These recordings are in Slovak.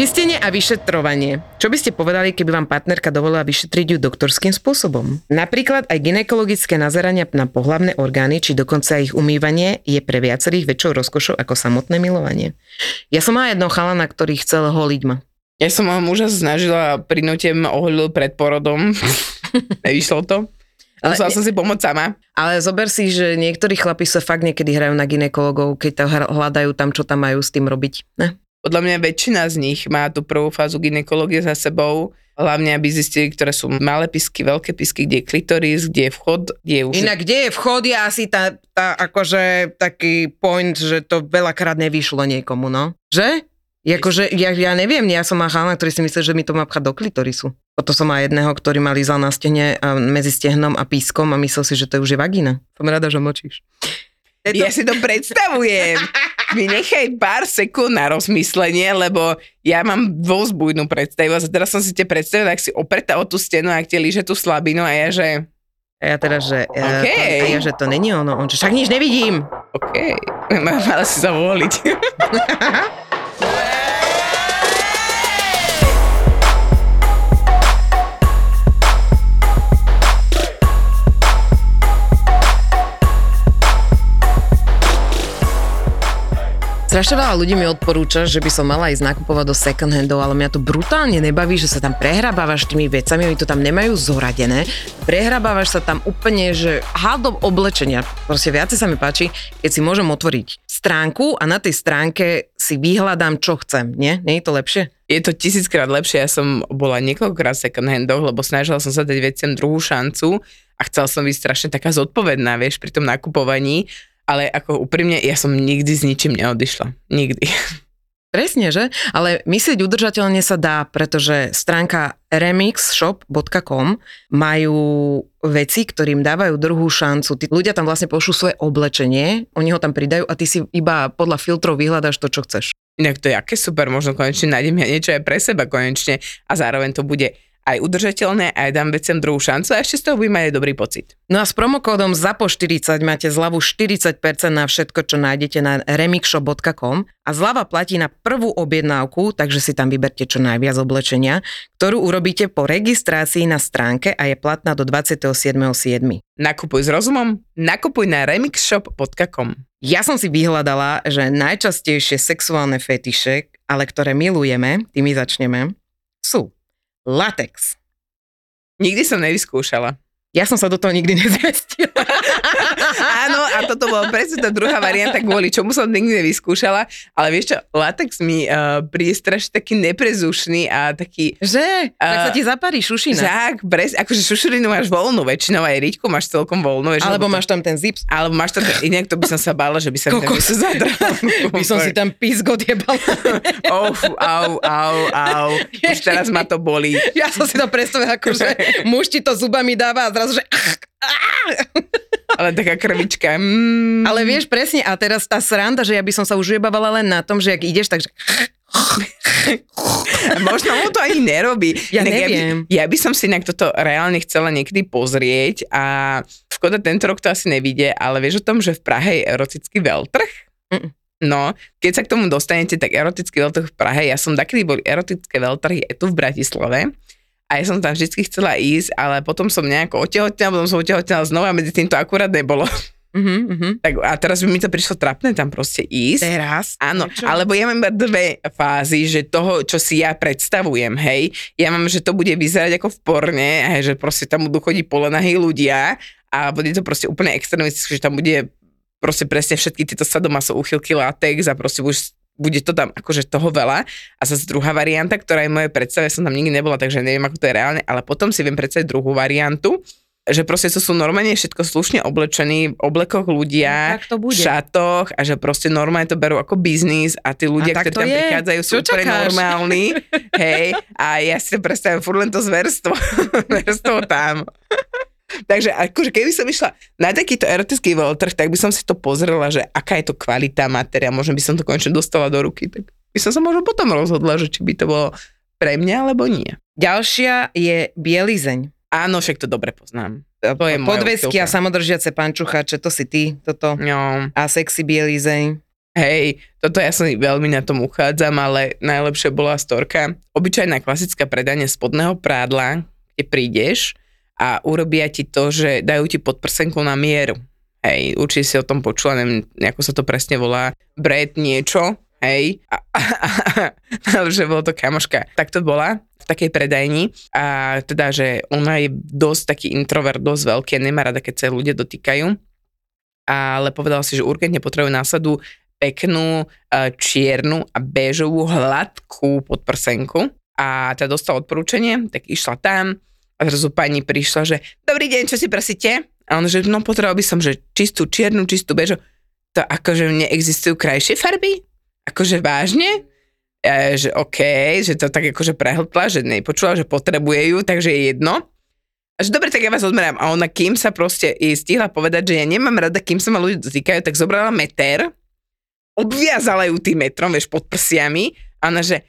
Čistenie a vyšetrovanie. Čo by ste povedali, keby vám partnerka dovolila vyšetriť ju doktorským spôsobom? Napríklad aj ginekologické nazerania na pohlavné orgány, či dokonca ich umývanie je pre viacerých väčšou rozkošou ako samotné milovanie. Ja som mala jedného chalana, ktorý chcel holiť ma. Ja som môjho muža snažila prinútiem oholil pred porodom. Nevyšlo to. Ale- Musela som si pomôcť sama. Ale zober si, že niektorí chlapi sa fakt niekedy hrajú na ginekologov, keď to hľadajú tam, čo tam majú s tým robiť. Ne? Podľa mňa väčšina z nich má tú prvú fázu ginekológie za sebou, hlavne aby zistili, ktoré sú malé pisky, veľké pisky, kde je klitoris, kde je vchod, kde je už... Inak, kde je vchod, je asi tá, tá akože taký point, že to veľakrát nevyšlo niekomu, no. Že? Jakože, ja, ja neviem, ja som mal chalana, ktorý si myslel, že mi to má pchať do klitorisu. Potom som mal jedného, ktorý ma lízal na stehne a medzi stehnom a pískom a myslel si, že to už je vagína. Som rada, že močíš. Ja si to predstavujem. Mi nechaj pár sekúnd na rozmyslenie, lebo ja mám dosť bujnú predstavivosť. A teraz som si te predstavil, ak si opretá o tú stenu, ak ti líže tú slabinu a ja, že A ja teda, že, OK. okay. to, a ja, že to není ono. On, že však nič nevidím. OK, mala si sa Strašne veľa ľudí mi odporúča, že by som mala ísť nakupovať do second handov, ale mňa to brutálne nebaví, že sa tam prehrabávaš tými vecami, oni to tam nemajú zoradené. Prehrabávaš sa tam úplne, že hádom oblečenia. Proste viacej sa mi páči, keď si môžem otvoriť stránku a na tej stránke si vyhľadám, čo chcem. Nie? Nie je to lepšie? Je to tisíckrát lepšie, ja som bola niekoľkokrát v second handoch, lebo snažila som sa dať veciam druhú šancu a chcela som byť strašne taká zodpovedná, vieš, pri tom nakupovaní, ale ako úprimne, ja som nikdy s ničím neodišla. Nikdy. Presne, že? Ale myslieť udržateľne sa dá, pretože stránka remixshop.com majú veci, ktorým dávajú druhú šancu. Tí ľudia tam vlastne pošlú svoje oblečenie, oni ho tam pridajú a ty si iba podľa filtrov vyhľadáš to, čo chceš. Inak to je aké super, možno konečne nájdem ja niečo aj pre seba konečne a zároveň to bude aj udržateľné, aj dám veciam druhú šancu a ešte z toho budem mať aj dobrý pocit. No a s promokódom ZAPO40 máte zľavu 40% na všetko, čo nájdete na remixshop.com a zľava platí na prvú objednávku, takže si tam vyberte čo najviac oblečenia, ktorú urobíte po registrácii na stránke a je platná do 27.7. Nakupuj s rozumom, nakupuj na remixshop.com. Ja som si vyhľadala, že najčastejšie sexuálne fetiše, ale ktoré milujeme, tými začneme, sú latex. Nikdy som nevyskúšala. Ja som sa do toho nikdy nezmestila. Áno, a toto bola presne tá druhá varianta, kvôli čomu som nikdy nevyskúšala, ale vieš čo, latex mi uh, príde strašne taký neprezušný a taký Že? Tak sa ti zaparí šušina. Žák, pres, akože šušurinu máš voľnú väčšinou, aj riťku máš celkom voľnú. Vieš, Alebo máš tam ten zips. Alebo máš to, inak to by som sa bála, že by sa tam Kokos. niečo zadralo. By som si tam písk odjebala. Oh, au, au, au. Už teraz ma to bolí. Ja som si to predstavila, ako že muž ti to zubami dáva a zrazu, že... Ale taká krvička. Mm. Ale vieš presne, a teraz tá sranda, že ja by som sa už ujebávala len na tom, že ak ideš, takže... Možno mu to ani nerobí. Ja Inak neviem. Ja by, ja by som si inak toto reálne chcela niekedy pozrieť a škoda, tento rok to asi nevidie, ale vieš o tom, že v Prahe je erotický veľtrh? Mm. No, keď sa k tomu dostanete, tak erotický veľtrh v Prahe, ja som takedy boli erotické veľtrhy aj tu v Bratislave a ja som tam vždy chcela ísť, ale potom som nejako otehotnila, potom som otehotnila znova a medzi tým to akurát nebolo. Uh-huh, uh-huh. Tak, a teraz by mi to prišlo trapné tam proste ísť. Teraz? Áno, Prečo? alebo ja mám dve fázy, že toho, čo si ja predstavujem, hej, ja mám, že to bude vyzerať ako v porne, hej, že proste tam budú chodiť polenahí ľudia a bude to proste úplne extremistické, že tam bude proste presne všetky tieto sadomaso úchylky, latex a proste budeš bude to tam akože toho veľa. A zase druhá varianta, ktorá je moje predstave, som tam nikdy nebola, takže neviem, ako to je reálne, ale potom si viem predstaviť druhú variantu, že proste to sú normálne všetko slušne oblečení v oblekoch ľudia, No, v šatoch a že proste normálne to berú ako biznis a tí ľudia, tak ktorí to tam je. prichádzajú, sú úplne normálni. Hej, a ja si to predstavím furt len to zverstvo, zverstvo tam. Takže akože keby som išla na takýto erotický veľtrh, tak by som si to pozrela, že aká je to kvalita materiálu, možno by som to konečne dostala do ruky, tak by som sa možno potom rozhodla, že či by to bolo pre mňa, alebo nie. Ďalšia je bielizeň. Áno, však to dobre poznám. To je Podvesky a samodržiace pančuchače, to si ty, toto. No, A sexy bielizeň. hej, toto ja sa veľmi na tom uchádzam, ale najlepšie bola storka. Obyčajná klasická predanie spodného prádla, kde prídeš a urobia ti to, že dajú ti podprsenku na mieru. Hej, určite si o tom počula, neviem, ako sa to presne volá, Brad niečo, hej, a, a, a, ale že bolo to kamoška. Tak to bola v takej predajni a teda, že ona je dosť taký introvert, dosť veľký a nemá rada, keď sa ľudia dotýkajú ale povedala si, že urgentne potrebujú násadu peknú, e, čiernu a béžovú hladkú podprsenku. A teda dostala odporúčanie, tak išla tam a zrazu pani prišla, že dobrý deň, čo si prosíte? A on, že no potreboval by som, že čistú čiernu, čistú bežu. To akože neexistujú krajšie farby? Akože vážne? E, že OK, že to tak akože prehltla, že nepočula, že potrebuje ju, takže je jedno. A že dobre, tak ja vás odmerám. A ona, kým sa proste jej stihla povedať, že ja nemám rada, kým sa ma ľudia dotýkajú, tak zobrala meter, obviazala ju tým metrom, vieš, pod prsiami a ona, že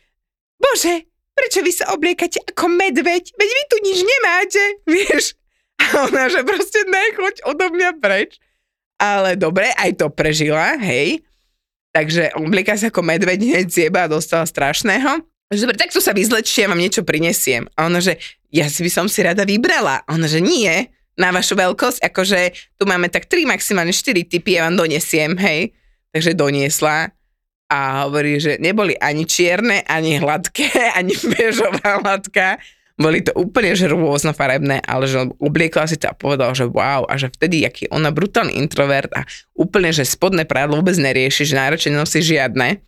bože, prečo vy sa obliekate ako medveď? Veď vy tu nič nemáte, vieš. A ona, že proste nechoď odo mňa preč. Ale dobre, aj to prežila, hej. Takže oblieka sa ako medveď hneď z jeba dostala strašného. Že dobre, tak tu sa vyzlečte, vám niečo prinesiem. A ona, že ja si by som si rada vybrala. A ona, že nie, na vašu veľkosť, akože tu máme tak 3, maximálne 4 typy, ja vám donesiem, hej. Takže doniesla a hovorí, že neboli ani čierne, ani hladké, ani bežová hladká. Boli to úplne že rôznofarebné, ale že obliekla si to a povedala, že wow, a že vtedy, aký ona brutálny introvert a úplne, že spodné prádlo vôbec nerieši, že najradšej nosí žiadne,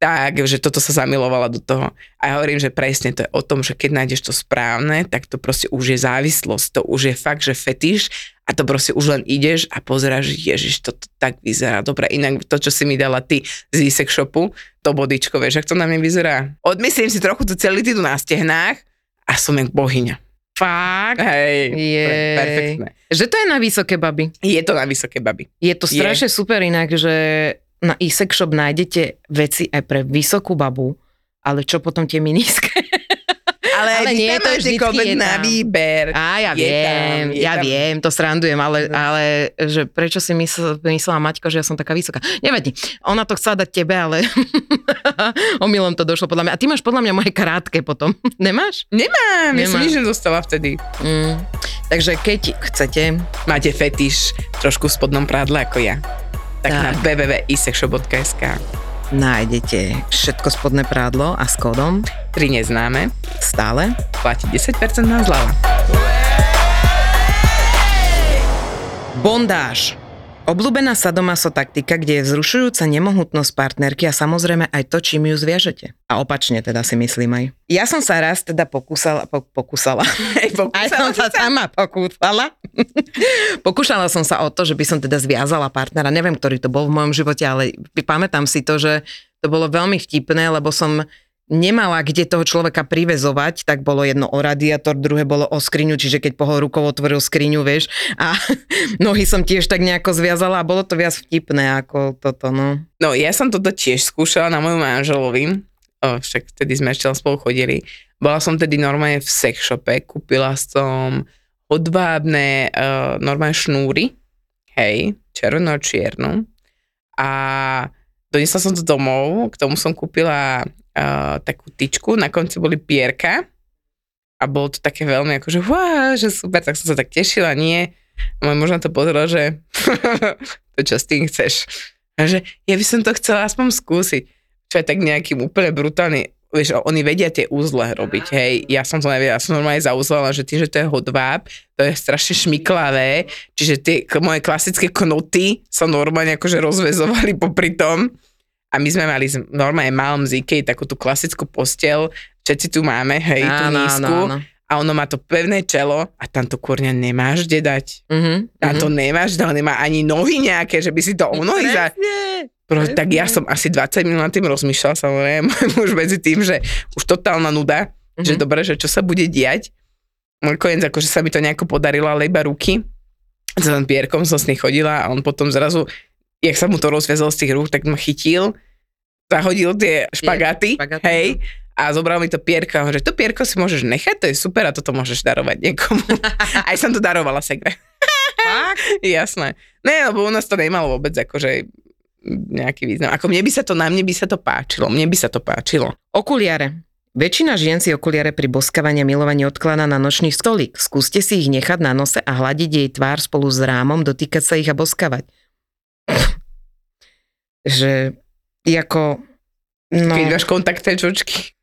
tak, že toto sa zamilovala do toho. A ja hovorím, že presne to je o tom, že keď nájdeš to správne, tak to proste už je závislosť, to už je fakt, že fetiš a to proste už len ideš a pozeráš, ježiš, to tak vyzerá dobre. Inak to, čo si mi dala ty z e shopu, to bodičko, vieš, ak to na mne vyzerá. Odmyslím si trochu tú celitídu na stehnách a som jak bohyňa. Fakt? Hej, Jej. perfektné. Že to je na vysoké baby. Je to na vysoké baby. Je to strašne super inak, že na e-sex shop nájdete veci aj pre vysokú babu, ale čo potom tie miniské? Ale, Ale nie, tam to koľvek je na výber. Á, ja Je viem, tam, je ja tam. viem, to srandujem, ale, ale že prečo si mysl, myslela Maťko, že ja som taká vysoká. Nevadí, ona to chcela dať tebe, ale omylom to došlo podľa mňa. A ty máš podľa mňa moje krátke potom. Nemáš? Nemám, ja som Nemám. nič nedostala vtedy. Mm. Takže keď chcete, Máte fetiš trošku v spodnom prádle ako ja. Tak, Tak. na www.isexshop.sk nájdete všetko spodné prádlo a s kódom 3 neznáme, stále platí 10% na zľava. Bondáž. Obľúbená sadomaso taktika, kde je vzrušujúca nemohutnosť partnerky a samozrejme aj to, čím ju zviažete. A opačne teda si myslím aj. Ja som sa raz teda pokúsala, po, pokúsala. Hej, Aj som sa sama pokúsala. Pokúšala som sa o to, že by som teda zviazala partnera. Neviem, ktorý to bol v mojom živote, ale pamätám si to, že to bolo veľmi vtipné, lebo som nemala kde toho človeka privezovať, tak bolo jedno o radiátor, druhé bolo o skriňu, čiže keď pohol rukou otvoril skriňu, vieš, a nohy som tiež tak nejako zviazala a bolo to viac vtipné ako toto, no. No ja som toto tiež skúšala na mojom manželovi, o, však vtedy sme ešte spolu chodili. Bola som tedy normálne v sex shope, kúpila som hodvábne uh, normálne šnúry, hej, červenú a čiernu. A donesla som to domov, k tomu som kúpila takú tyčku, na konci boli pierka a bolo to také veľmi akože, wow, že super, tak som sa tak tešila, nie. A môj muž na to pozrel, že to čo s tým chceš. A že ja by som to chcela aspoň skúsiť. Čo je tak nejakým úplne brutálny vieš, oni vedia tie úzle robiť, hej. Ja som to nevedela, ja som normálne zauzlala, že tým, že to je hodváb, to je strašne šmiklavé, čiže tie moje klasické knoty sa normálne akože rozvezovali popri tom. A my sme mali normálne malom z Ikei takú tú klasickú postel, všetci tu máme, hej, tú Áno, nízku. áno, áno. A ono má to pevné čelo a tam to kurňa nemáš kde dať. Mhm, A mhm. to nemáš, to nemá ani nohy nejaké, že by si to o nohy za... Pro, tak ja som asi 20 minút nad tým rozmýšľala, samozrejme, muž medzi tým, že už totálna nuda, mm-hmm. že Mhm. dobre, že čo sa bude diať. Môj koniec, akože sa mi to nejako podarilo, ale iba ruky. Ten pierkom som s ním chodila a on potom zrazu, jak sa mu to rozviazalo z tých rúk, tak ma chytil, zahodil tie špagáty, špagáty, hej, a zobral mi to pierko a hovorí, že to pierko si môžeš nechať, to je super a toto môžeš darovať niekomu. Aj som to darovala segre. Jasné. Ne, lebo u nás to nemalo vôbec akože nejaký význam. Ako mne by sa to, na mne by sa to páčilo. Mne by sa to páčilo. Okuliare. Väčšina žien si okuliare pri boskávaní a milovaní odkladá na nočný stolík. Skúste si ich nechať na nose a hľadiť jej tvár spolu s rámom, dotýkať sa ich a boskavať. Že ako... No, Keď máš kontaktné čočky.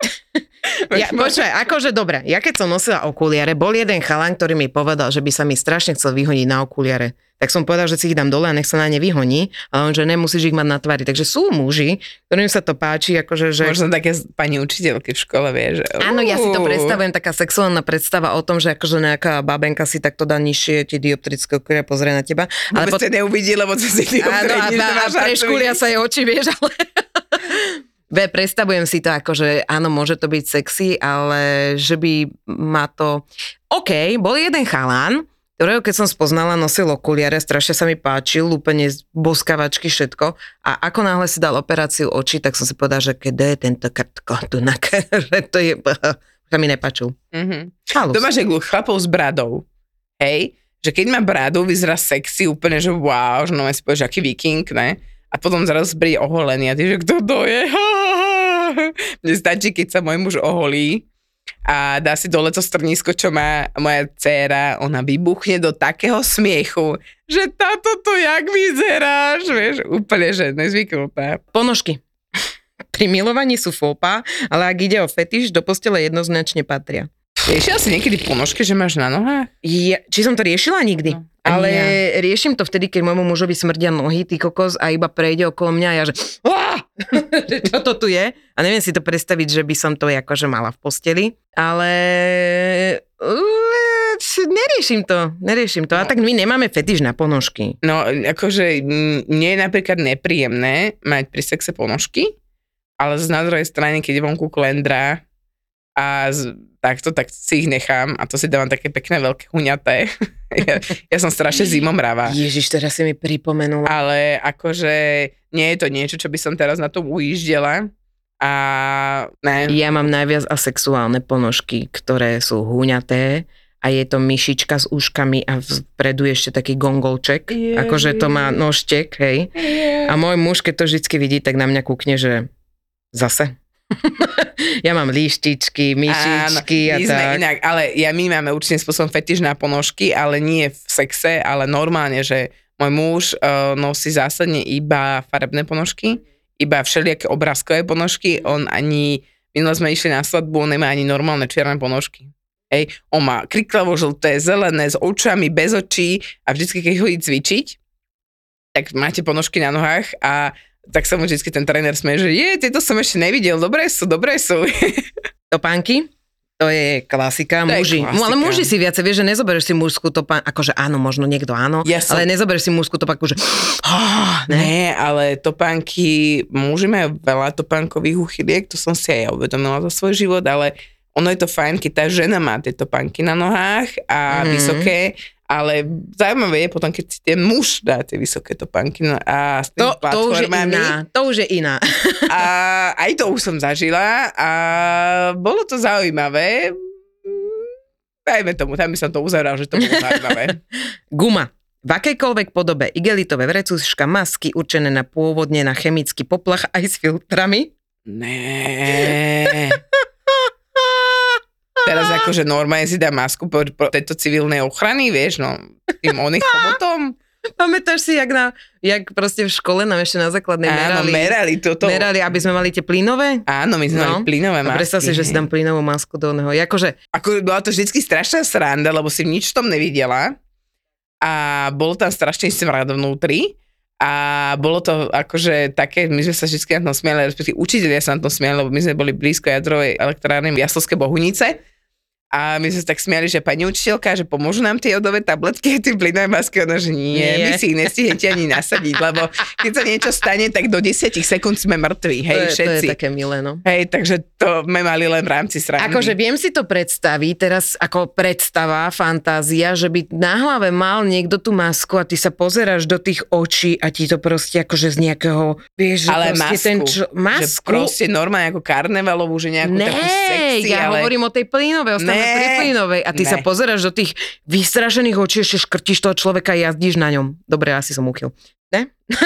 ja, počkaj, akože dobre, ja keď som nosila okuliare, bol jeden chalan, ktorý mi povedal, že by sa mi strašne chcel vyhoniť na okuliare. Tak som povedal, že si ich dám dole a nech sa na ne vyhoní, ale on, že nemusíš ich mať na tvári. Takže sú muži, ktorým sa to páči, akože, že... Možno také pani učiteľky v škole, vie, že... Áno, ja si to predstavujem, taká sexuálna predstava o tom, že akože nejaká babenka si takto dá nižšie tie dioptrické okuliare pozrie na teba. Ale Vôbec pot- neuvidí, lebo cez ty Áno, a, a, a sa jej oči, vieš, ale... Ve, predstavujem si to ako, že áno, môže to byť sexy, ale že by ma to... OK, bol jeden chalán, ktorého keď som spoznala, nosil okuliare, strašne sa mi páčil, úplne boskavačky všetko. A ako náhle si dal operáciu očí, tak som si povedala, že keď je tento krtko, tu na že to je... sa mi nepáčil. Mhm. Halus. To máš chlapov s bradou. Hej? Že keď má bradu, vyzerá sexy, úplne, že wow, že no si povieš, aký viking, ne? A potom zrazu príde oholený a ty, že kto to je? Mne stačí, keď sa môj muž oholí a dá si dole to strnisko, čo má moja dcéra, ona vybuchne do takého smiechu, že táto to jak vyzeráš, vieš, úplne, že nezvyknutá. Ponožky. Pri milovaní sú fópa, ale ak ide o fetiš, do postele jednoznačne patria. Riešila si niekedy ponožky, že máš na nohách? Ja, či som to riešila nikdy? No, ale riešim to vtedy, keď môjmu mužovi smrdia nohy, ty kokos, a iba prejde okolo mňa a ja, že! čo to tu je? A neviem si to predstaviť, že by som to akože mala v posteli, ale neriešim to, neriešim to. A tak my nemáme fetiš na ponožky. No, akože mne je napríklad nepríjemné mať pri sexe ponožky, ale z na druhej strane, keď je vonku klendra a z, takto, tak si ich nechám a to si dávam také pekné veľké huňaté. ja, ja som strašne zimomravá. Ježiš, teraz si mi pripomenula. Ale akože nie je to niečo, čo by som teraz na tom ujíždela. A ne. Ja mám najviac asexuálne ponožky, ktoré sú húňaté a je to myšička s uškami a vpredu ešte taký gongolček. Ježiš. Akože to má nožtek, hej. A môj muž, keď to vždycky vidí, tak na mňa kúkne, že zase. ja mám líštičky, myšičky Áno, a my tak. inak, ale ja my máme určitým spôsobom fetiš na ponožky, ale nie v sexe, ale normálne, že môj muž uh, nosí zásadne iba farebné ponožky, iba všelijaké obrázkové ponožky, on ani, minule sme išli na svadbu, on nemá ani normálne čierne ponožky. Hej, on má kriklavo žlté, zelené, s očami, bez očí a vždycky, keď chodí cvičiť, tak máte ponožky na nohách a tak sa mu vždycky ten tréner smeje, že je, tieto som ešte nevidel, dobré sú, dobré sú. Topánky? To je klasika, To je muži. klasika. Ale muži si viacej, vieš, že nezoberieš si mužskú topánku, akože áno, možno niekto áno, Ja som- ale nezoberieš si mužskú topánku, že oh, ne? Ne, ale topánky, muži majú veľa topánkových uchyliek, to som si aj ja uvedomila za svoj život, ale ono je to fajn, keď tá žena má tie topánky na nohách a mm. vysoké, ale zaujímavé je potom, keď si ten muž dá tie vysoké topánky no a s To, to už je iná, to už je iná. A aj to už som zažila a bolo to zaujímavé. Dajme tomu, tam by som to uzavrel, že to bolo zaujímavé. Guma. V akejkoľvek podobe igelitové vrecuška, masky určené na pôvodne na chemický poplach aj s filtrami. Né. Teraz akože normálne si dá masku po, po tejto civilnej ochrany, vieš, no, tým oných chomotom. Pamätáš si, jak, na, jak proste v škole nám ešte na základnej Áno, merali, merali toto. merali, aby sme mali tie plynové? Áno, my sme mali plynové A masky. predstav si, že si dám plynovú masku do oného. Akože, Ako bola to vždycky strašná sranda, lebo si nič v tom nevidela a bolo tam strašný smrad vnútri a bolo to akože také, my sme sa vždy na tom smiali, respektíve učiteľia sa na tom smiali, lebo my sme boli blízko jadrovej elektrárny v Jaslovské Bohunice a my sme sa tak smiali, že pani učiteľka, že pomôžu nám tie jodové tabletky, tie plynové masky, ona, že nie, Nie. my si ich nestihnete ani nasadiť, lebo keď sa niečo stane, tak do 10 sekúnd sme mŕtvi, hej, to, je, to všetci. je také milé, no. Hej, takže to sme mali len v rámci srandy. Akože viem si to predstaviť, teraz ako predstava, fantázia, že by na hlave mal niekto tú masku a ty sa pozeráš do tých očí a ti to proste akože z nejakého, vieš, že ale masku, ten čo, že masku. proste normálne ako karnevalovú, že nejakú Ne, takú sexy, ja ale... hovorím o tej plynovej, pri plynovej a ty ne. sa pozeráš do tých vystrašených očí, ešte škrtíš toho človeka a jazdíš na ňom. Dobre, asi som uchyl. Ne?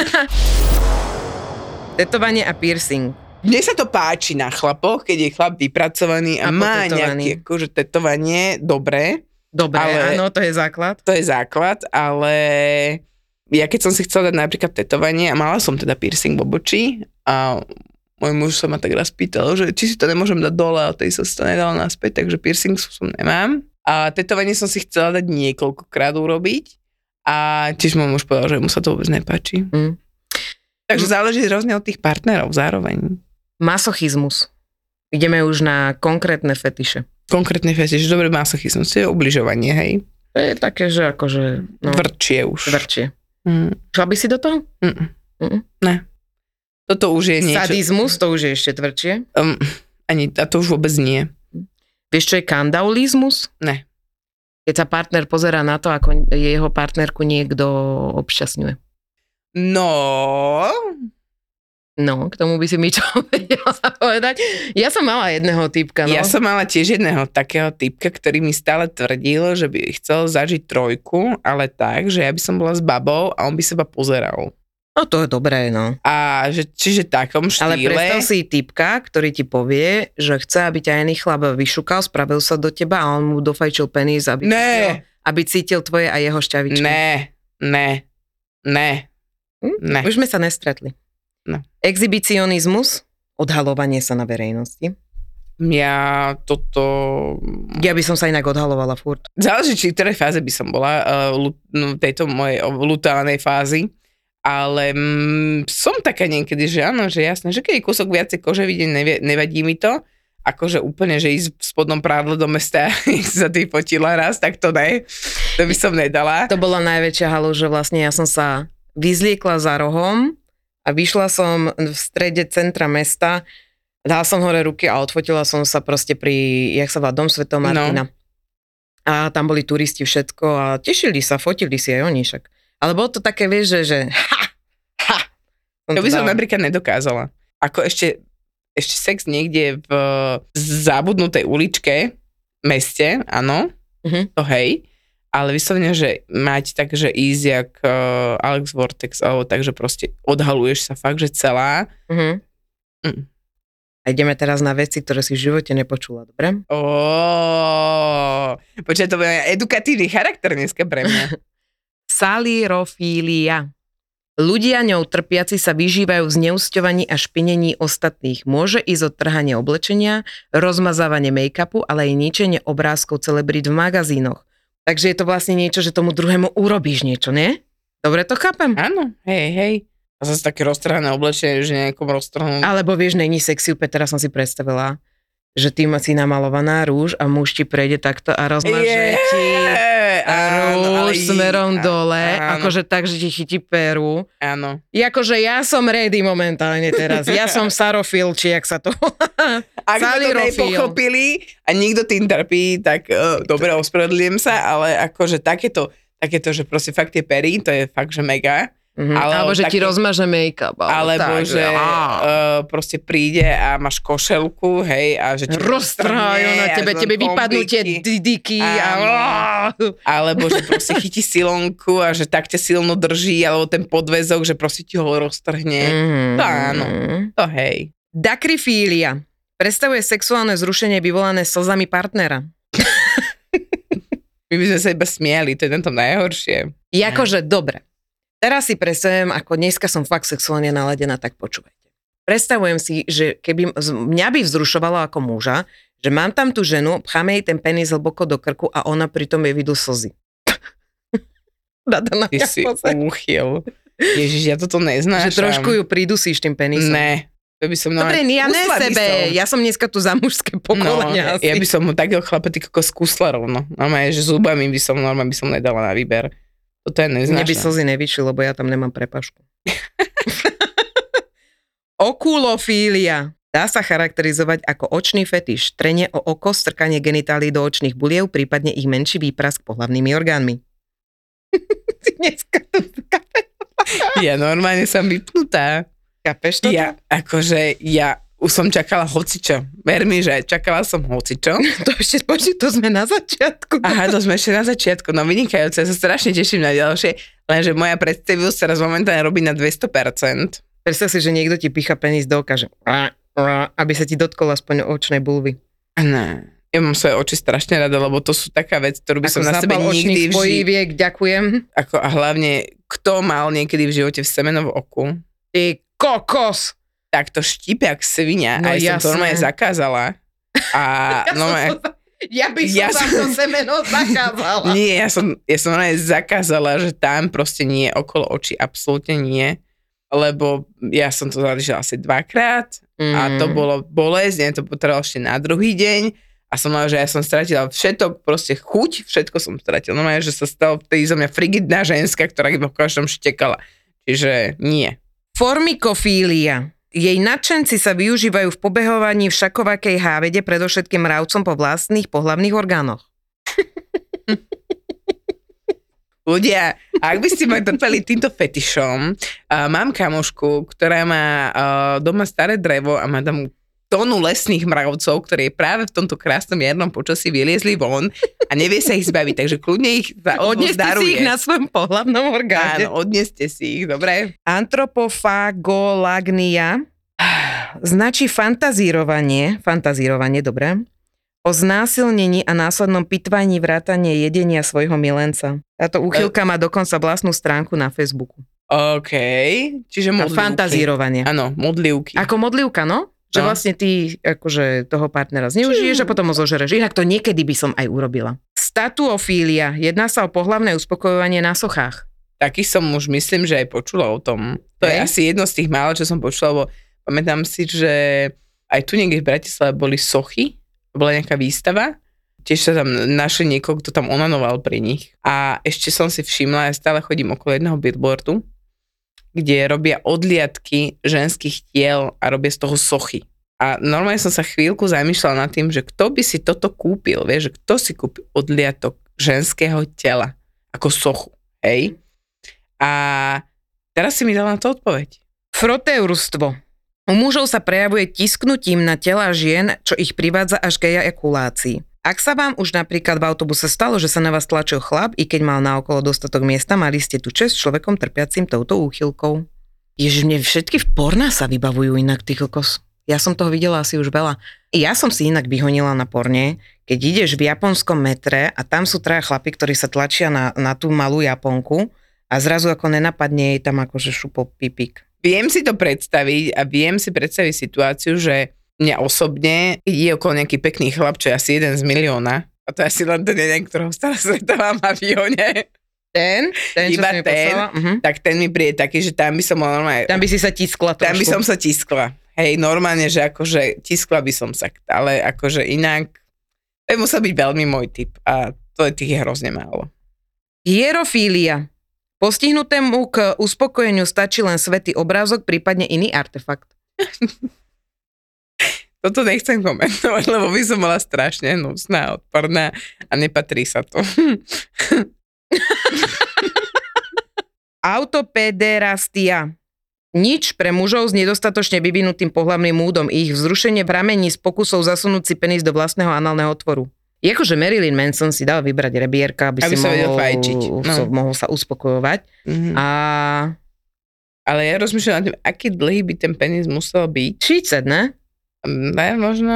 Tetovanie a piercing. Mne sa to páči na chlapoch, keď je chlap vypracovaný a, A má nejaké akože tetovanie, dobre, Dobre, Ale- áno, to je základ. to je základ, ale ja keď som si chcela dať napríklad tetovanie a mala som teda piercing v obočí a môj muž sa ma tak raz pýtal, že či si to nemôžem dať dole, ale tej sa to nedalo naspäť, takže piercing som nemám. A tetovanie som si chcela dať niekoľkokrát urobiť a tiež môj muž povedal, že mu sa to vôbec nepáči. Mm. Takže záleží rôzne od tých partnerov zároveň. Masochizmus. Ideme už na konkrétne fetiše. Konkrétne fetiš, dobre masochizmus, to je ubližovanie, hej. To je také, že akože... No, Vrčie už. Vrčie. Mm, Šla by si do toho? mm, Mm. Ne. Toto už je niečo... Sadizmus, to už je ešte tvrdšie. Um, ani, a to už vôbec nie. Vieš, čo je kandaulizmus? Ne. Keď sa partner pozerá na to, ako jeho partnerku niekto obšťastňuje. No, No, k tomu by si mi čo vedela povedať. Ja som mala jedného typka, no. ja som mala tiež jedného takého typka, ktorý mi stále tvrdil, že by chcel zažiť trojku, ale tak, že ja by som bola s babou a on by seba pozeral. No to je dobré, no. A že, čiže takom Ale štýle... predstav si typka, ktorý ti povie, že chce, aby ťa iný chlap vyšukal, spravil sa do teba a on mu dofajčil penis, aby, Ne. cítil, aby cítil tvoje a jeho šťavičky. Ne, ne, ne, Hm? ne. Už sme sa nestretli. No. Exhibicionizmus, odhalovanie sa na verejnosti. Ja toto... Ja by som sa inak odhalovala furt. Záleží, či v ktorej fáze by som bola, uh, tejto mojej lutánej fázy, ale mm, som taká niekedy, že áno, že jasné, že keď je kúsok viacej kože vidieť, nevie, nevadí mi to, akože úplne, že ísť v spodnom prádle do mesta sa tý fotila raz, tak to ne, to by som nedala. To bola najväčšia halu, že vlastne ja som sa vyzliekla za rohom a vyšla som v strede centra mesta, dala som hore ruky a odfotila som sa proste pri, jak sa volá, Dom Svetov Martina. A tam boli turisti všetko a tešili sa, fotili si aj oni však. Ale bolo to také, vieš, že, že ha. To by som dala. napríklad nedokázala. Ako ešte, ešte sex niekde v zabudnutej uličke, meste, áno, Mhm. to hej, ale vyslovene, že mať tak, že ísť jak uh, Alex Vortex, alebo tak, že proste odhaluješ sa fakt, že celá. Mhm. Mm. A ideme teraz na veci, ktoré si v živote nepočula, dobre? Oh, počkaj, to bude edukatívny charakter dneska pre mňa. Salirofília. Ľudia ňou trpiaci sa vyžívajú v zneusťovaní a špinení ostatných. Môže ísť o trhanie oblečenia, rozmazávanie make-upu, ale aj ničenie obrázkov celebrít v magazínoch. Takže je to vlastne niečo, že tomu druhému urobíš niečo, nie? Dobre to chápem? Áno, hej, hej. A zase také roztrhané oblečenie, že nejakom roztrhnú. Alebo vieš, není sexy, úplne teraz som si predstavila, že ty si namalovaná rúž a muž ti prejde takto a rozmaže ti rúž smerom dole, áno. akože tak, že ti chytí peru. Áno. Akože ja som ready momentálne teraz. Ja som sarofil, či jak sa to... Ak sme to Salirofil. nepochopili a nikto tým trpí, tak uh, dobre, ospravedlňujem sa, ale akože takéto, takéto, že proste fakt tie pery, to je fakt, že mega. Mhm. Ale Alebo že ti také- rozmaže make-up. Alebo tak, že á. uh, proste príde a máš košelku, hej, a že ti Roztrhajú na roztrhne tebe, a tebe vypadnú tie didiky a... Alebo že proste chytí silonku a že tak ťa silno drží, alebo ten podväzok, že proste ti ho roztrhne. Mhm. To áno. To hej. Dakrifília. Predstavuje sexuálne zrušenie vyvolané slzami partnera. My by sme sa iba smiali, to je na tom najhoršie. Jakože, dobre. Teraz si predstavujem, ako dneska som fakt sexuálne naladená, tak počúvajte. Predstavujem si, že keby mňa by vzrušovalo ako muža, že mám tam tú ženu, pcháme jej ten penis hlboko do krku a ona pritom jej vidú slzy. Dada na Ty si úchyl. Ježiš, ja toto neznášam. Že trošku ju pridusíš tým penisom. Ne, to by som... Dobre, ja ne sebe, som. ja som dneska tu za mužské pokolenia no, asi. ja by som mu takého chlapa ty skúsla rovno. Normálne, že zubami by som, normálne by som nedala na výber. Toto je Mne by slzy nevyšli, lebo ja tam nemám prepašku. Okulofília. Dá sa charakterizovať ako očný fetiš, trenie o oko, strkanie genitálií do očných buliev, prípadne ich menší výprask pohlavnými orgánmi. Ty dneska to kapeš, Ja normálne som vypnutá. kapeš to? Ja, akože, ja už som čakala hocičo. Ver mi, že čakala som hocičo. To ešte, počuť, to sme na začiatku. Aha, to sme ešte na začiatku. No vynikajúce, ja sa strašne teším na ďalšie. Lenže moja predstavivosť teraz momentálne robí na 200%. Predstav si, že niekto ti picha penis do oka, že aby sa ti dotkol aspoň očnej bulvy. Ne. Ja mám svoje oči strašne rada, lebo to sú taká vec, ktorú by som na sebe nikdy v spojíviek, ďakujem. ako, a hlavne, kto mal niekedy v živote v semeno v oku, Ty kokos! Tak to štípe jak svinia No a ja som to normálne zakázala. A no, som to, ja by som Ja ja som- to semeno zakázala. nie, ja som, ja som normálne zakázala, že tam proste nie, okolo očí absolútne nie, lebo ja som to zaližila asi dvakrát a to Mm. bolo bolesť, nie, to potrebovalo ešte na druhý deň a som mala, že ja som stratila všetko, proste chuť, všetko som stratila. Normálne, že sa stalo vtedy zo mňa frigidná ženská, ktorá iba v každom štekala. Čiže nie. Formikofília. Jej nadšenci sa využívajú v pobehovaní v šakovakej hávede, predovšetkým mravcom po vlastných pohlavných orgánoch. Ľudia, ak by ste ma trpeli týmto fetišom, uh, mám kamošku, ktorá má uh, doma staré drevo a má tam tónu lesných mravcov, ktoré práve v tomto krásnom jarnom počasí vyliezli von a nevie sa ich zbaviť, takže kľudne ich za Odneste daruje. si ich na svojom pohlavnom orgáne. Áno, odneste si ich, dobre? Antropofagolagnia značí fantazírovanie, fantazírovanie, dobre, o znásilnení a následnom pitvaní vrátanie jedenia svojho milenca. Táto úchylka má dokonca vlastnú stránku na Facebooku. OK, čiže A modlivky. fantazírovanie. Áno, modlivky. Ako modlivka, no? Že No. vlastne ty akože toho partnera zneužiješ a potom ho zožereš. Inak to niekedy by som aj urobila. Statuofília. Jedná sa o pohlavné uspokojovanie na sochách. Taký som už myslím, že aj počula o tom. To je Hej. asi jedno z tých mála, čo som počula, lebo pamätám si, že aj tu niekde v Bratislave boli sochy, bola nejaká výstava, tiež sa tam našli niekoho, kto tam onanoval pri nich. A ešte som si všimla, ja stále chodím okolo jedného billboardu, kde robia odliadky ženských tiel a robia z toho sochy. A normálne som sa chvíľku zamýšľala nad tým, že kto by si toto kúpil, vieš, že kto si kúpi odliatok ženského tela ako sochu, hej? A teraz si mi dala na to odpoveď. Froteurstvo. U mužov sa prejavuje tisknutím na tela žien, čo ich privádza až k ejakulácii. Ak sa vám už napríklad v autobuse stalo, že sa na vás tlačil chlap, i keď mal naokolo dostatok miesta, mali ste tu čest človekom trpiacim touto úchylkou. Ježiš, mne všetky v porná sa vybavujú inak, ty kokos. Ja som toho videla asi už veľa. Ja som si inak vyhonila na porne, keď ideš v japonskom metre a tam sú traja chlapi, ktorí sa tlačia na, na tú malú Japonku a zrazu ako nenapadne jej tam akože šupo pipik. Viem si to predstaviť a viem si predstaviť situáciu, že mňa osobne, je okolo nejaký pekný chlap, čo je asi jeden z milióna, a to je asi len ten jeden, ktorého stále stretávam v avióne, Ten? Ten, čo Iba mi ten? Mhm. tak ten mi príde taký, že tam by som normálne... Tam by si sa tiskla trošku. tam by som sa tiskla. Hej, normálne, že akože tiskla by som sa, ale akože inak, to by musel byť veľmi môj typ a to je tých je hrozne málo. Hierofília. Postihnutému k uspokojeniu stačí len svetý obrázok, prípadne iný artefakt. Toto nechcem komentovať, lebo by som bola strašne hnusná, odporná a nepatrí sa to. Autopederastia. Nič pre mužov s nedostatočne vyvinutým pohlavným múdom. Ich vzrušenie bramení z pokusov zasunúť si penis do vlastného análneho otvoru. Je ako, že Marilyn Manson si dal vybrať rebierka, aby, Aby si sa mohol, fajčiť, no. so, mohol sa uspokojovať. Mhm. A Ale ja rozmýšľam nad tým, aký dlhý by ten penis musel byť. 30, ne? Ne, možno...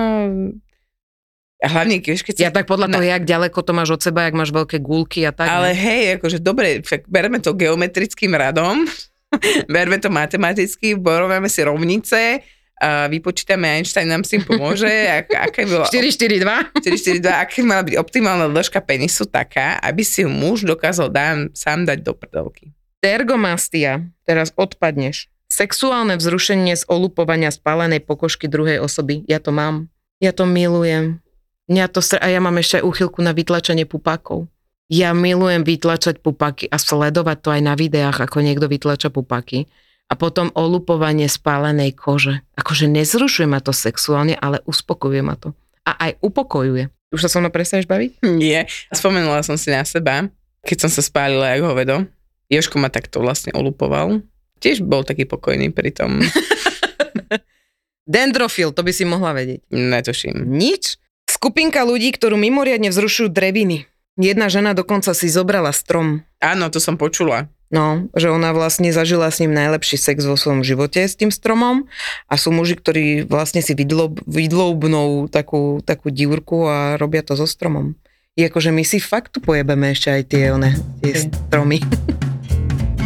A hlavne, vieš, keď Ja tak podľa na- toho, jak ďaleko to máš od seba, jak máš veľké gulky a tak. Ale ne? hej, akože dobre, však bereme to geometrickým radom, bereme to matematicky, borovíme si rovnice, a vypočítame, Einstein nám s tým pomôže, ak, aké bolo... 4-4-2. 442, aká mala byť optimálna dĺžka penisu taká, aby si ju muž dokázal dám, sám dať do prdelky. Tergomastia. Teraz odpadneš. Sexuálne vzrušenie z olupovania spálenej pokožky druhej osoby. Ja to mám. Ja to milujem. Mňa to str- a ja mám ešte aj úchylku na vytlačenie pupákov. Ja milujem vytlačať pupaky a sledovať to aj na videách, ako niekto vytlača pupaky. A potom olupovanie spálenej kože. Akože nezrušuje ma to sexuálne, ale uspokojuje ma to. A aj upokojuje. Už sa so mnou prestaneš baviť? Nie, spomenula som si na seba, keď som sa spálila jak hovedo. Joško ma takto vlastne olupoval. Tiež bol taký pokojný pri tom. Dendrofil, to by si mohla vedieť. Netuším. Nič. Skupinka ľudí, ktorú mimoriadne vzrušujú dreviny. Jedna žena dokonca si zobrala strom. Áno, to som počula. No, že ona vlastne zažila s ním najlepší sex vo svojom živote s tým stromom a sú muži, ktorí vlastne si vydlob, vydloubnú takú, takú diurku a robia to so stromom. I akože my si fakt tu pojebeme ešte aj tie, one, tie stromy.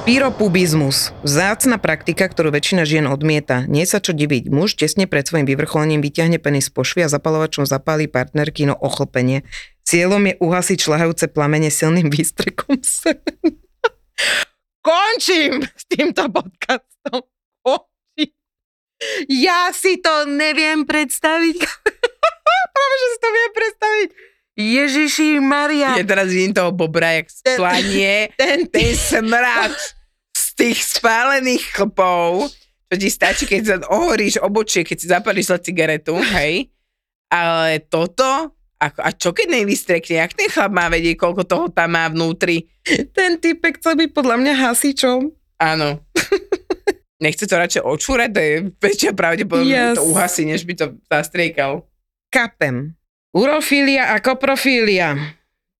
Pyropubizmus. Vzácna praktika, ktorú väčšina žien odmieta. Nie sa čo diviť. Muž tesne pred svojim vyvrcholením vyťahne penis z pošvy a zapalovačom zapálí partnerky no ochlpenie. Cieľom je uhasiť šľahajúce plamene silným výstrekom semen. Končím s týmto podcastom. Končím. Ja si to neviem predstaviť. Práve, že si to viem predstaviť. Ježiši Maria. Ja teraz vidím toho bobra, jak splanie ten ten smrad z tých spálených chlpov, čo ti stačí, keď sa ohoríš obočie, keď si zapalíš za cigaretu, hej? Ale toto, ako, a čo keď nevystrekne? Jak ten chlap má vedieť, koľko toho tam má vnútri? Ten typek chcel byť podľa mňa hasičom. Áno. Nechce to radšej odšúrať, to je väčšia pravdepodobnosť, yes. Yes. to uhasí, než by to zastriekal. Kapem. Urofília a koprofília.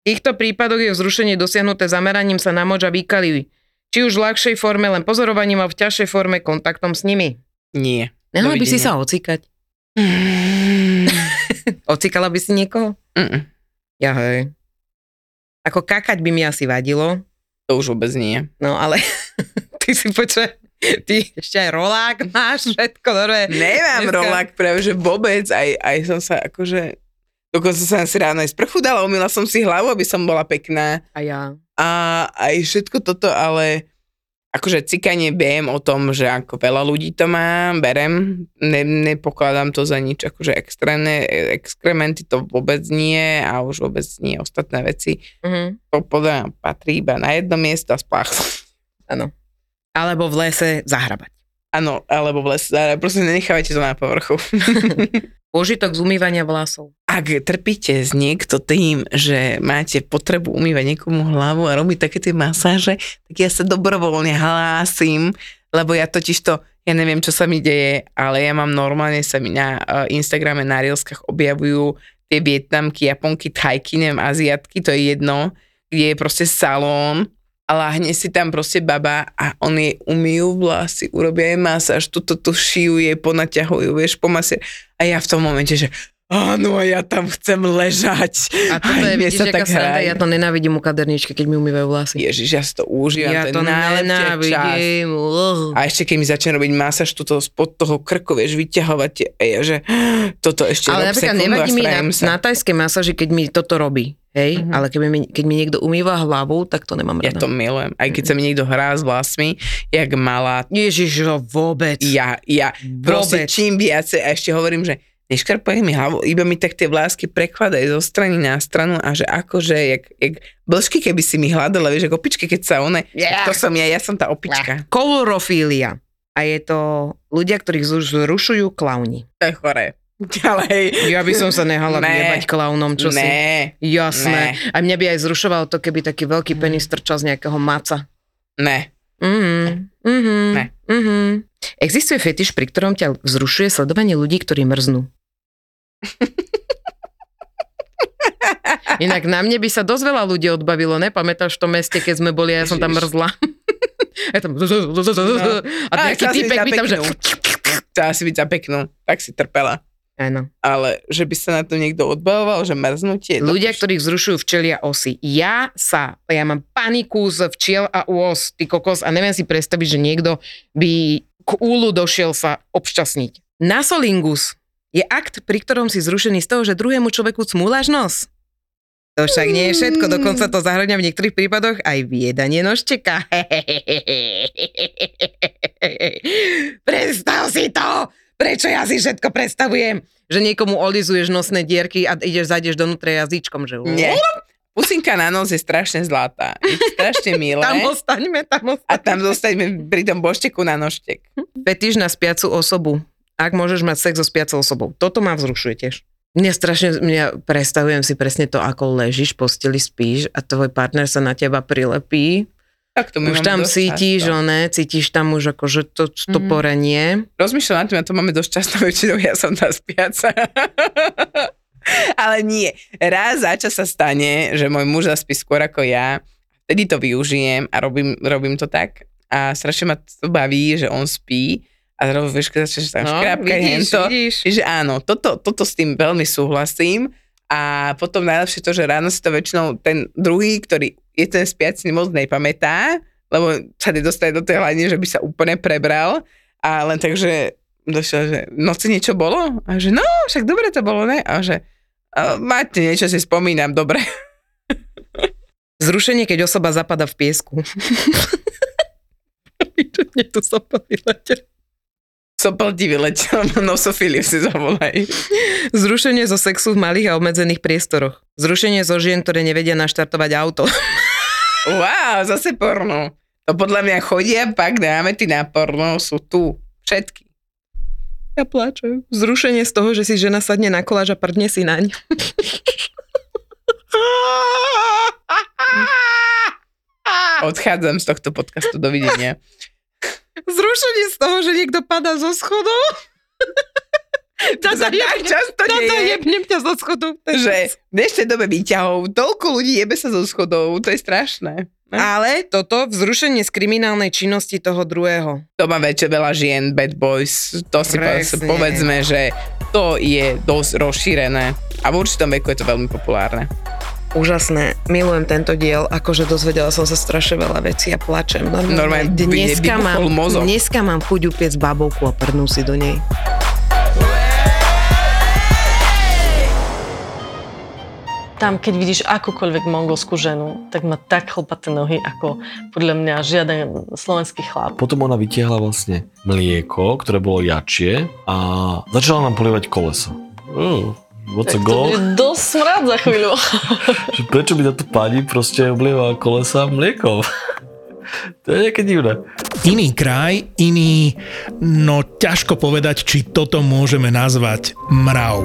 V týchto prípadoch je vzrušenie dosiahnuté zameraním sa na moč a výkalivy. Či už v ľahšej forme, len pozorovaním a v ťažšej forme kontaktom s nimi. Nie. Nehla by si sa ocikať. Ocikala by si niekoho? Mm-mm. Ja hej. Ako kakať by mi asi vadilo, To už vôbec nie. no ale ty si počuje, ty ešte aj rolák máš, všetko, dobré. Nemám Dneska- rolák práve, že vôbec, aj, aj som sa akože, dokonca som si ráno aj sprchu dala, umila som si hlavu, aby som bola pekná A ja. a aj všetko toto, ale akože cikanie viem o tom, že ako veľa ľudí to má, berem, ne, nepokladám to za nič akože extrémne, exkrementy to vôbec nie a už vôbec nie ostatné veci. Mhm. To podľa patrí iba na jedno miesto a spách. Áno. Alebo v lese zahrabať. Áno, alebo v lese, proste nenechávajte to na povrchu. Požitok z umývania vlasov. Ak trpíte s niekto tým, že máte potrebu umývať niekomu hlavu a robiť také tie masáže, tak ja sa dobrovoľne hlásim, lebo ja totiž to, ja neviem, čo sa mi deje, ale ja mám normálne sa mi na uh, Instagrame, na Reelskách objavujú tie Vietnamky, Japonky, Thajky, neviem, Aziatky, to je jedno, kde je proste salón a láhne si tam proste baba a on jej umýjú vlasy, urobia jej masáž, tuto tu šijú jej, ponaťahujú, vieš, pomasie. A ja v tom momente, že áno, ja tam chcem ležať. A toto je, vidíš, sa tak sranda, ja to nenávidím u kaderničky, keď mi umývajú vlasy. Ježiš, ja si to užívam, ja to, to. A ešte keď mi začne robiť masáž tuto spod toho krku, vieš, vyťahovať ja, že toto ešte Ale napríklad nevadí mi na, sa. na tajskej masáži, keď mi toto robí. Hej, Mhm. ale keď mi, keď mi niekto umýva hlavu, tak to nemám Ja rada. to milujem. Aj keď sa mi niekto hrá s vlasmi, jak malá, Ježiš, vôbec. ja, ja proste Vôbec. čím viacej, a ešte hovorím, že neškarpaj mi hlavu, iba mi tak tie vlásky prekladaj zo strany na stranu a že akože, jak, jak blžky, keby si mi hľadala, vieš, ako opičky, keď sa one, Yeah. to som ja, ja som tá opička. Kolorofília. A je to ľudia, ktorých zrušujú klauni. To je choré. Ale hej, Ja by som sa nehala Ne. vyjebať klaunom, čo si. ne, Jasné. Ne. A mňa by aj zrušovalo to, keby taký veľký penis trčal z nejakého maca. ne. Mhm. Mhm. Ne. Mhm. Existuje fetiš, pri ktorom ťa vzrušuje sledovanie ľudí, ktorí mrznú. Inak na mne by sa dosť veľa ľudí odbavilo, nepamätáš v tom meste, keď sme boli a ja som tam mrzla. Ja tam... A Á, nejaký typek by tam, že... Chcela si byť za peknú, tak si trpela. Áno. Ale že by sa na to niekto odbavoval, že mrznutie. to- Ľudia, ktorých vzrušujú včelia osy. Ja sa, ja mám paniku z včiel a os, ty kokos, a neviem si predstaviť, že niekto by k úlu došiel sa obšťastniť. Nasolingus je akt, pri ktorom si zrušený z toho, že druhému človeku cmúlaš nos. To však nie je všetko, dokonca to zahrňa v niektorých prípadoch aj viedanie nožteka. Predstav si to! Prečo ja si všetko predstavujem? Že niekomu olizuješ nosné dierky a ideš, zajdeš donútre jazyčkom, že... Nie. Pusinka na nos je strašne zlatá. Je strašne milé. Tam ostaňme, tam a ostaňme. tam zostaňme pri tom bošteku na nožtek. Fetiš na spiacu osobu. Ak môžeš mať sex so spiacou osobou. Toto ma vzrušuje tiež. Mňa strašne, mňa predstavujem si presne to, ako ležíš, posteli spíš a tvoj partner sa na teba prilepí. Tak to Už tam cítiš, často. one, cítiš tam už akože to, to Mhm. porenie. Rozmýšľam nad tým, a to máme dosť často väčšinou, ja som tá spiaca. Ale nie. Raz za čas sa stane, že môj muž zaspí skôr ako ja. Vtedy to využijem a robím, robím to tak. A strašne ma to baví, že on spí a zrazu vieš, keď začneš tam no, škrapkať vidíš, hento. vidíš. Čiže áno, toto, toto s tým veľmi súhlasím. A potom najlepšie to, že ráno si to väčšinou ten druhý, ktorý je ten spiaci, moc nepamätá, lebo sa nedostane do tej hladiny, že by sa úplne prebral. A len tak, že došiel, že v noci niečo bolo? A že no, však dobre to bolo, ne? A že a, máte niečo, si spomínam, dobre. Zrušenie, keď osoba zapada v piesku. Mne tu vyletel. Sopel ti vyletel, nosofíliu si zavolaj. Zrušenie zo sexu v malých a obmedzených priestoroch. Zrušenie zo žien, ktoré nevedia naštartovať auto. Wow, zase porno. To podľa mňa chodia pak námety na porno, sú tu. Všetky. Ja pláčem. Zrušenie z toho, že si žena sadne na koláž a prdne si naň. Odchádzam z tohto podcastu, dovidenia. Zrušenie z toho, že niekto padá zo schodov. To sa tak často Tata, deje, jebnem ťa zo schodov. že v dnešnej dobe výťahov toľko ľudí jebe sa zo schodov, to je strašné. Ale toto, vzrušenie z kriminálnej činnosti toho druhého. To má väčšie veľa žien, bad boys, to si Presne. po- povedzme, že to je dosť rozšírené a v určitom veku je to veľmi populárne. Úžasné, milujem tento diel, akože dozvedela som sa strašne veľa vecí a plačem. Normálne dneska, vybuchol mám, mozog. dneska mám chuť upiec babovku a prdnú si do nej. Tam, keď vidíš akúkoľvek mongolskú ženu, tak má tak chlpaté nohy, ako podľa mňa žiaden slovenský chlap. Potom ona vytiahla vlastne mlieko, ktoré bolo jačie a začala nám polievať kolesa. Uh, what's a Tak to goal? bude dosť smrad za chvíľu. Že prečo by táto pani proste oblieva kolesa mliekom? to je nejaké divné. Iný kraj, iný, no ťažko povedať, či toto môžeme nazvať mrav.